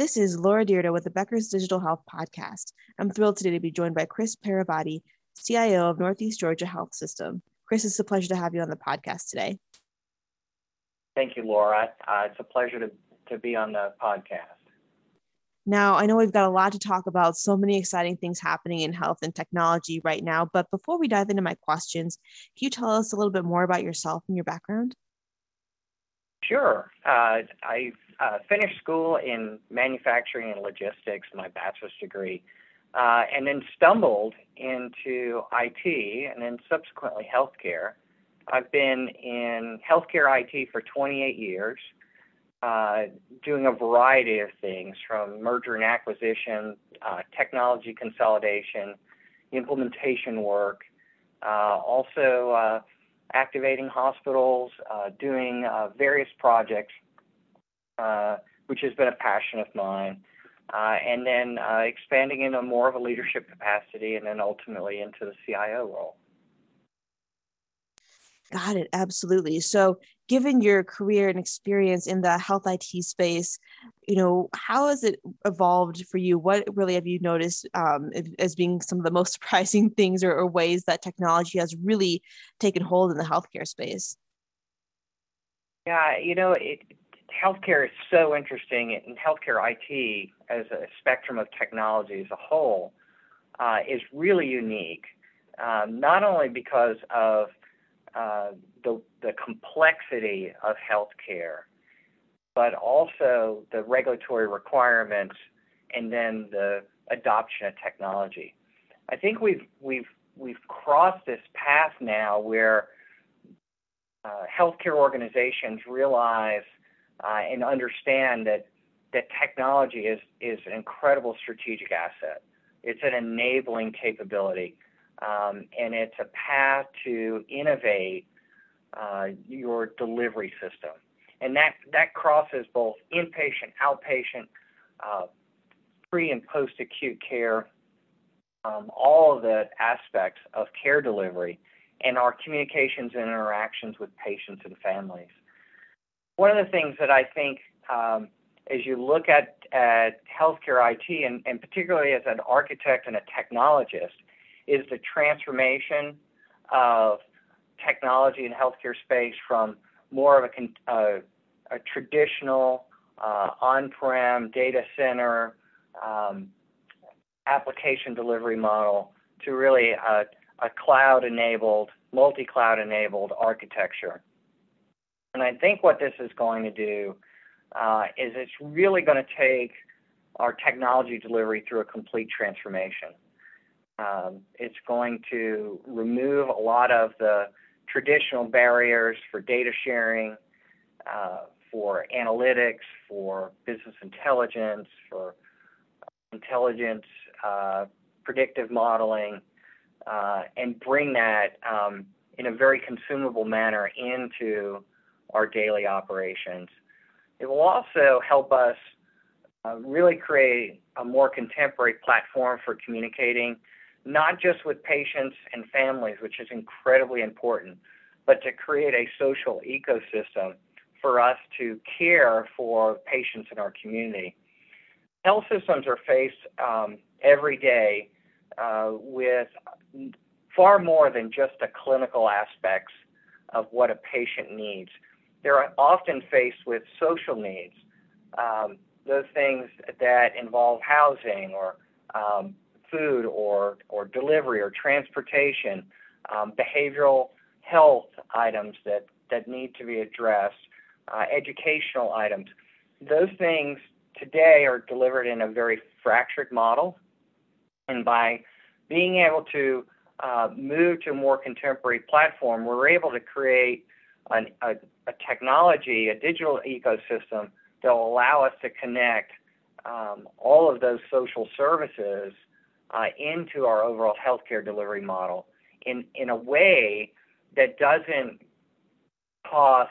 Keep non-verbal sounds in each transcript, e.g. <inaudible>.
This is Laura Dyrda with the Becker's Digital Health Podcast. I'm thrilled today to be joined by Chris Paravate, CIO of Northeast Georgia Health System. Chris, it's a pleasure to have you on the podcast today. Thank you, Laura. Uh, it's a pleasure to, to be on the podcast. Now, I know we've got a lot to talk about, so many exciting things happening in health and technology right now. But before we dive into my questions, can you tell us a little bit more about yourself and your background? Sure. Uh, I uh, finished school in manufacturing and logistics, my bachelor's degree, uh, and then stumbled into IT and then subsequently healthcare. I've been in healthcare IT for 28 years uh, doing a variety of things from merger and acquisition, uh, technology consolidation, implementation work, uh, also uh, activating hospitals, uh, doing uh, various projects, uh, which has been a passion of mine. Uh, and then expanding into more of a leadership capacity, and then ultimately into the CIO role. Got it. Absolutely. So, given your career and experience in the health IT space, you know, how has it evolved for you? What really have you noticed um, as being some of the most <laughs> surprising things or, or ways that technology has really taken hold in the healthcare space? Yeah, you know, it, healthcare is so interesting, and healthcare IT as a spectrum of technology as a whole uh, is really unique. Um, not only because of uh, the, the complexity of healthcare, but also the regulatory requirements and then the adoption of technology. I think we've we've we've crossed this path now where uh, healthcare organizations realize uh, and understand that that technology is is an incredible strategic asset. It's an enabling capability um, and it's a path to innovate uh, your delivery system. And that, that crosses both inpatient, outpatient, uh, pre and post acute care, um, all of the aspects of care delivery, and our communications and interactions with patients and families. One of the things that I think um, as you look at, at healthcare IT, and, and particularly as an architect and a technologist, is the transformation of technology and healthcare space from more of a, a, traditional uh, on-prem data center um, application delivery model to really a, a cloud-enabled, multi-cloud enabled architecture. And I think what this is going to do uh, is it's really going to take our technology delivery through a complete transformation. Um, it's going to remove a lot of the traditional barriers for data sharing, uh, for analytics, for business intelligence, for intelligence, uh, predictive modeling, uh, and bring that um, in a very consumable manner into our daily operations. It will also help us uh, really create a more contemporary platform for communicating not just with patients and families, which is incredibly important, but to create a social ecosystem for us to care for patients in our community. Health systems are faced um, every day uh, with far more than just the clinical aspects of what a patient needs. They're often faced with social needs, um, those things that involve housing or um, food or, or delivery or transportation, um, behavioral health items that, that need to be addressed, uh, educational items. Those things today are delivered in a very fractured model. And by being able to uh, move to a more contemporary platform, we're able to create an, a, a, technology, a digital ecosystem that will allow us to connect um, all of those social services uh, into our overall healthcare delivery model in, in a way that doesn't cost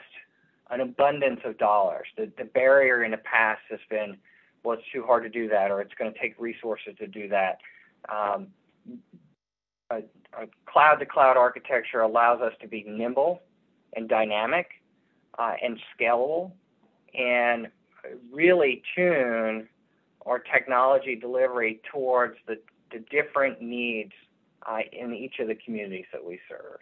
an abundance of dollars. The, the barrier in the past has been, well, it's too hard to do that, or it's going to take resources to do that. Um, a, cloud to cloud architecture allows us to be nimble and dynamic uh, and scalable and really tune our technology delivery towards the, the different needs uh, in each of the communities that we serve.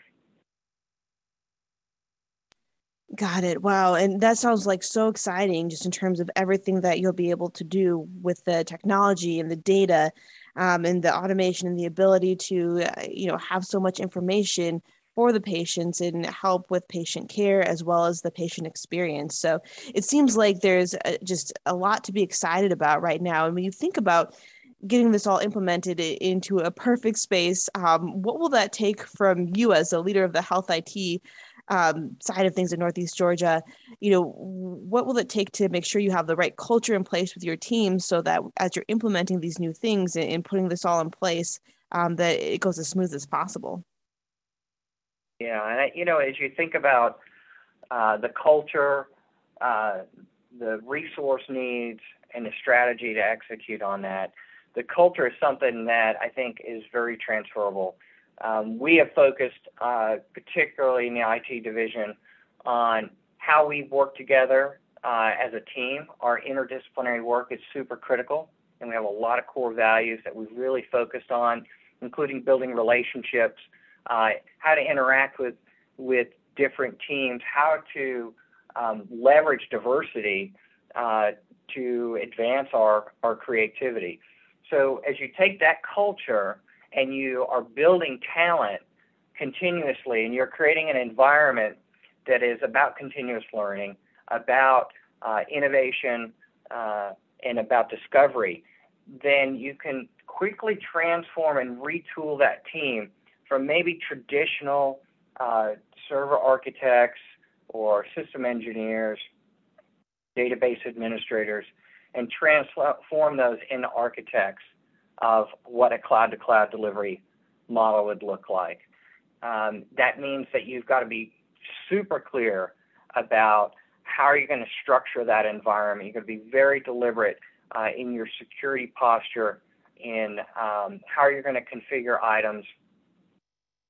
Got it. Wow. And that sounds like so exciting just in terms of everything that you'll be able to do with the technology and the data um, and the automation and the ability to, uh, you know, have so much information for the patients and help with patient care as well as the patient experience. So it seems like there's a, uh, just a lot to be excited about right now. And when you think about getting this all implemented into a perfect space, um, what will that take from you as a leader of the health IT um, side of things in Northeast Georgia, you know, what will it take to make sure you have the right culture in place with your team so that as you're implementing these new things and, and putting this all in place, um, that it goes as smooth as possible? Yeah, and you know, as you think about uh, the culture, uh, the resource needs, and the strategy to execute on that, the culture is something that I think is very transferable. Um, we have focused, uh, particularly in the IT division, on how we work together uh, as a team. Our interdisciplinary work is super critical, and we have a lot of core values that we've really focused on, including building relationships, uh, how to interact with with different teams, how to um, leverage diversity uh, to advance our, our creativity. So as you take that culture and you are building talent continuously and you're creating an environment that is about continuous learning, about uh, innovation, uh, and about discovery, then you can quickly transform and retool that team from maybe traditional uh, server architects or system engineers, database administrators, and transform those into architects of what a cloud to cloud delivery model would look like. Um, that means that you've got to be super clear about how are you going to structure that environment. You're going to be very deliberate uh, in your security posture, in um, how you're going to configure items,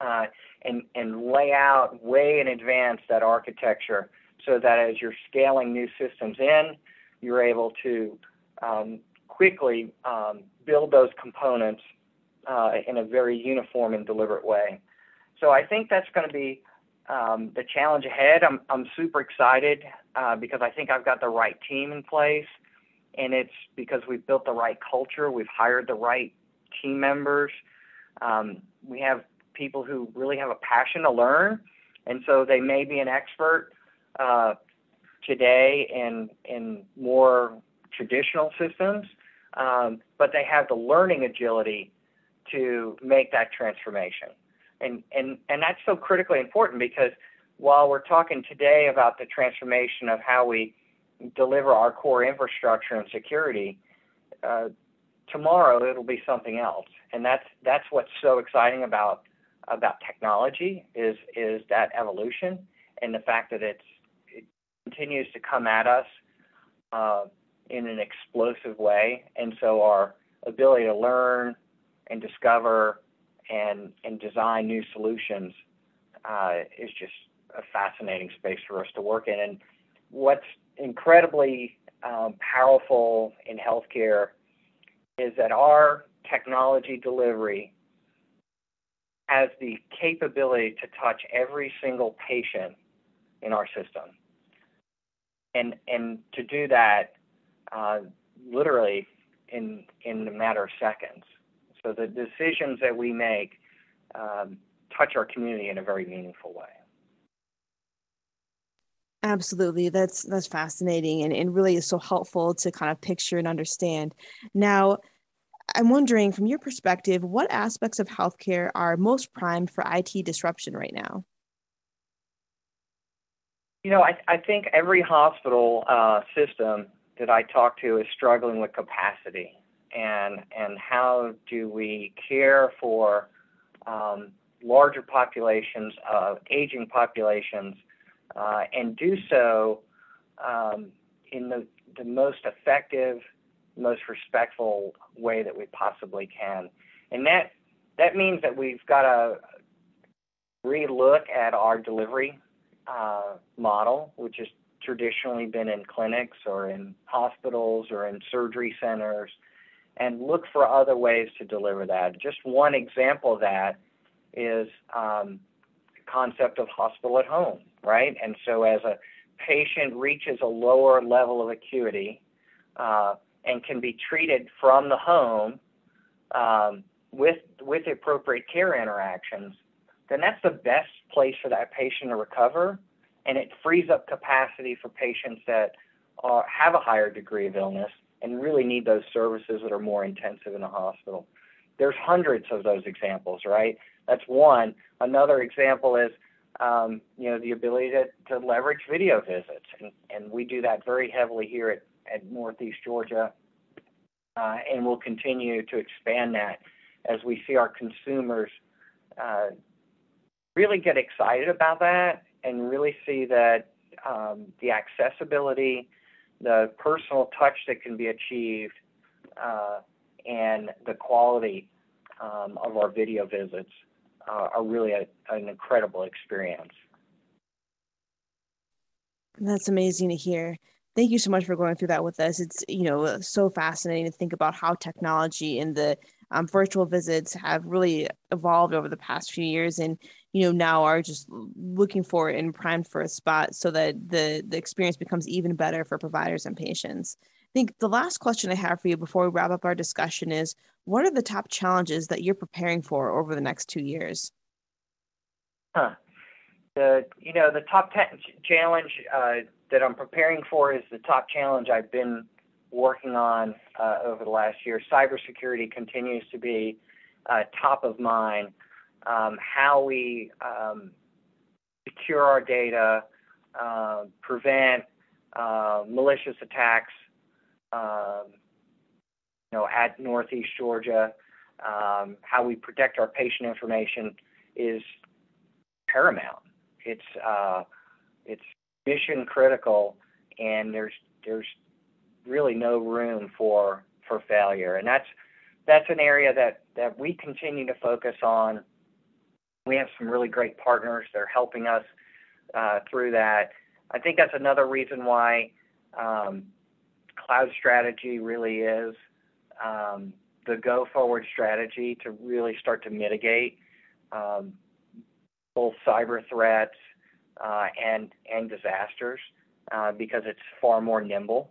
uh, and, and lay out way in advance that architecture so that as you're scaling new systems in, you're able to um, quickly um, build those components uh, in a very uniform and deliberate way. So I think that's going to be um, the challenge ahead. I'm, I'm super excited uh, because I think I've got the right team in place, and it's because we've built the right culture, we've hired the right team members. Um, we have people who really have a passion to learn, and so they may be an expert uh, today in in more traditional systems, um, but they have the learning agility to make that transformation. And, and, and that's so critically important because while we're talking today about the transformation of how we deliver our core infrastructure and security, uh, tomorrow it'll be something else. And that's, that's what's so exciting about, about technology is, is that evolution and the fact that it's, it continues to come at us uh, in an explosive way. And so our ability to learn and discover and, and design new solutions uh, is just a fascinating space for us to work in. And what's incredibly um, powerful in healthcare is that our technology delivery has the capability to touch every single patient in our system. And, and to do that uh, literally in in a matter of seconds. So the decisions that we make um, touch our community in a very meaningful way. Absolutely. That's that's fascinating and, and really is so helpful to kind of picture and understand. Now, I'm wondering from your perspective, what aspects of healthcare are most primed for IT disruption right now? You know, I, I think every hospital uh, system that I talk to is struggling with capacity and and how do we care for um, larger populations of aging populations uh, and do so um, in the, the most effective, most respectful way that we possibly can. And that that means that we've got to relook at our delivery uh, model, which has traditionally been in clinics or in hospitals or in surgery centers and look for other ways to deliver that. Just one example of that is um, concept of hospital at home, right? And so as a patient reaches a lower level of acuity uh, and can be treated from the home um, with with appropriate care interactions, then that's the best place for that patient to recover, and it frees up capacity for patients that have a higher degree of illness and really need those services that are more intensive in the hospital. There's hundreds of those examples, right? That's one. Another example is, um, you know, the ability to, to leverage video visits, and, and we do that very heavily here at, at Northeast Georgia, uh, and we'll continue to expand that as we see our consumers uh, really get excited about that and really see that um, the accessibility the personal touch that can be achieved, uh, and the quality um, of our video visits uh, are really a, an incredible experience. That's amazing to hear. Thank you so much for going through that with us. It's you know so fascinating to think about how technology and the um, virtual visits have really evolved over the past few years, and you know now are just looking for and primed for a spot so that the the experience becomes even better for providers and patients i think the last question i have for you before we wrap up our discussion is what are the top challenges that you're preparing for over the next two years huh. the you know the top ten challenge uh, that i'm preparing for is the top challenge i've been working on uh, over the last year cybersecurity continues to be uh, top of mind um, how we um, secure our data, uh, prevent uh, malicious attacks, um, you know, at Northeast Georgia, um, how we protect our patient information is paramount. It's uh, it's mission critical, and there's there's really no room for for failure, and that's that's an area that that we continue to focus on we have some really great partners that are helping us uh, through that. I think that's another reason why um, cloud strategy really is um, the go forward strategy to really start to mitigate um, both cyber threats uh, and and disasters uh, because it's far more nimble.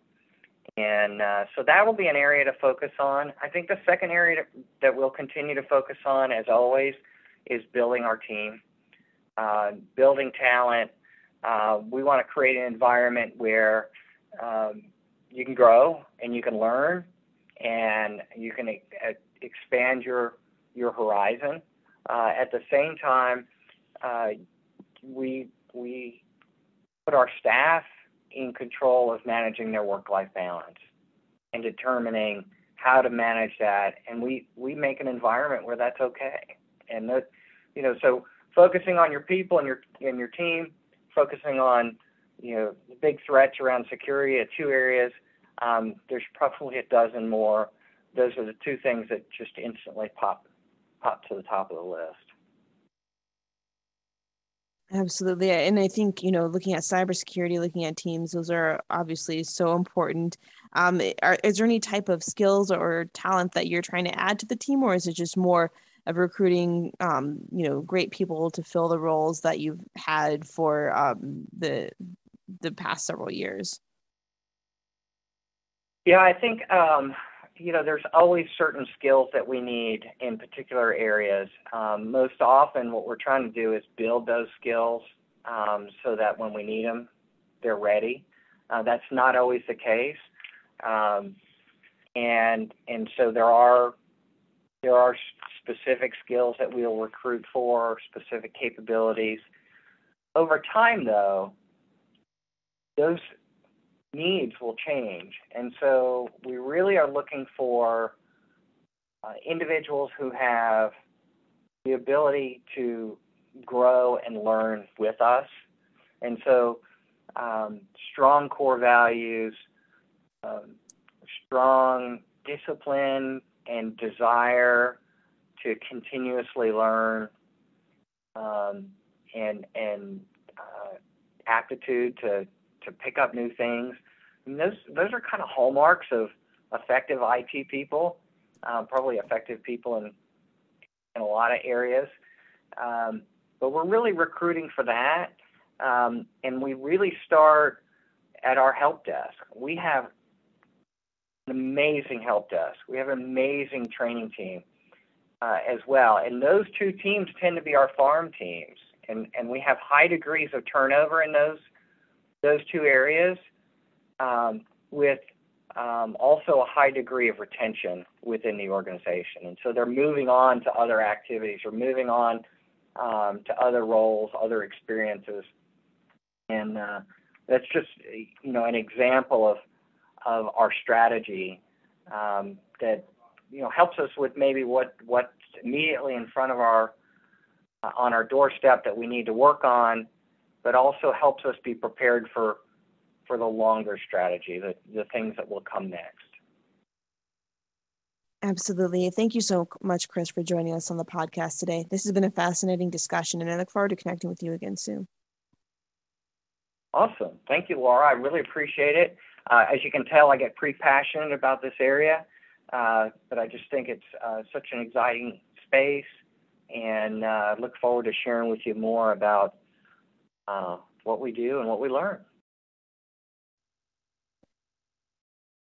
And uh, so that will be an area to focus on. I think the second area to, that we'll continue to focus on, as always, is building our team, uh, building talent. Uh, we want to create an environment where um, you can grow and you can learn and you can e- expand your your horizon. Uh, at the same time, uh, we we put our staff in control of managing their work-life balance and determining how to manage that, and we we make an environment where that's okay. And that you know, so focusing on your people and your and your team, focusing on you know the big threats around security at two areas. Um, there's probably a dozen more. Those are the two things that just instantly pop pop to the top of the list. Absolutely. And I think, you know, looking at cybersecurity, looking at teams, those are obviously so important. Um, are, is there any type of skills or talent that you're trying to add to the team, or is it just more of recruiting um, you know great people to fill the roles that you've had for um, the the past several years yeah i think um, you know there's always certain skills that we need in particular areas. Um, most often what we're trying to do is build those skills um, so that when we need them they're ready. Uh, that's not always the case. Um, and and so there are there are specific skills that we'll recruit for, specific capabilities. Over time, though, those needs will change. And so we really are looking for uh, individuals who have the ability to grow and learn with us. And so um, strong core values, um, strong discipline and desire to continuously learn um, and and uh, aptitude to to pick up new things. And those those are kind of hallmarks of effective IT people, um, probably effective people in in a lot of areas. Um, but we're really recruiting for that, um, and we really start at our help desk. We have an amazing help desk. We have an amazing training team uh, as well, and those two teams tend to be our farm teams, and and we have high degrees of turnover in those those two areas, um, with um, also a high degree of retention within the organization. And so they're moving on to other activities or moving on um, to other roles, other experiences. And uh, that's just, you know, an example of, of our strategy um, that, you know, helps us with maybe what, what's immediately in front of our, uh, on our doorstep that we need to work on, but also helps us be prepared for for the longer strategy, the, the things that will come next. Absolutely. Thank you so much, Chris, for joining us on the podcast today. This has been a fascinating discussion, and I look forward to connecting with you again soon. Awesome. Thank you, Laura. I really appreciate it. Uh, as you can tell, I get pretty passionate about this area, uh, but I just think it's uh, such an exciting space, and uh, look forward to sharing with you more about uh, what we do and what we learn.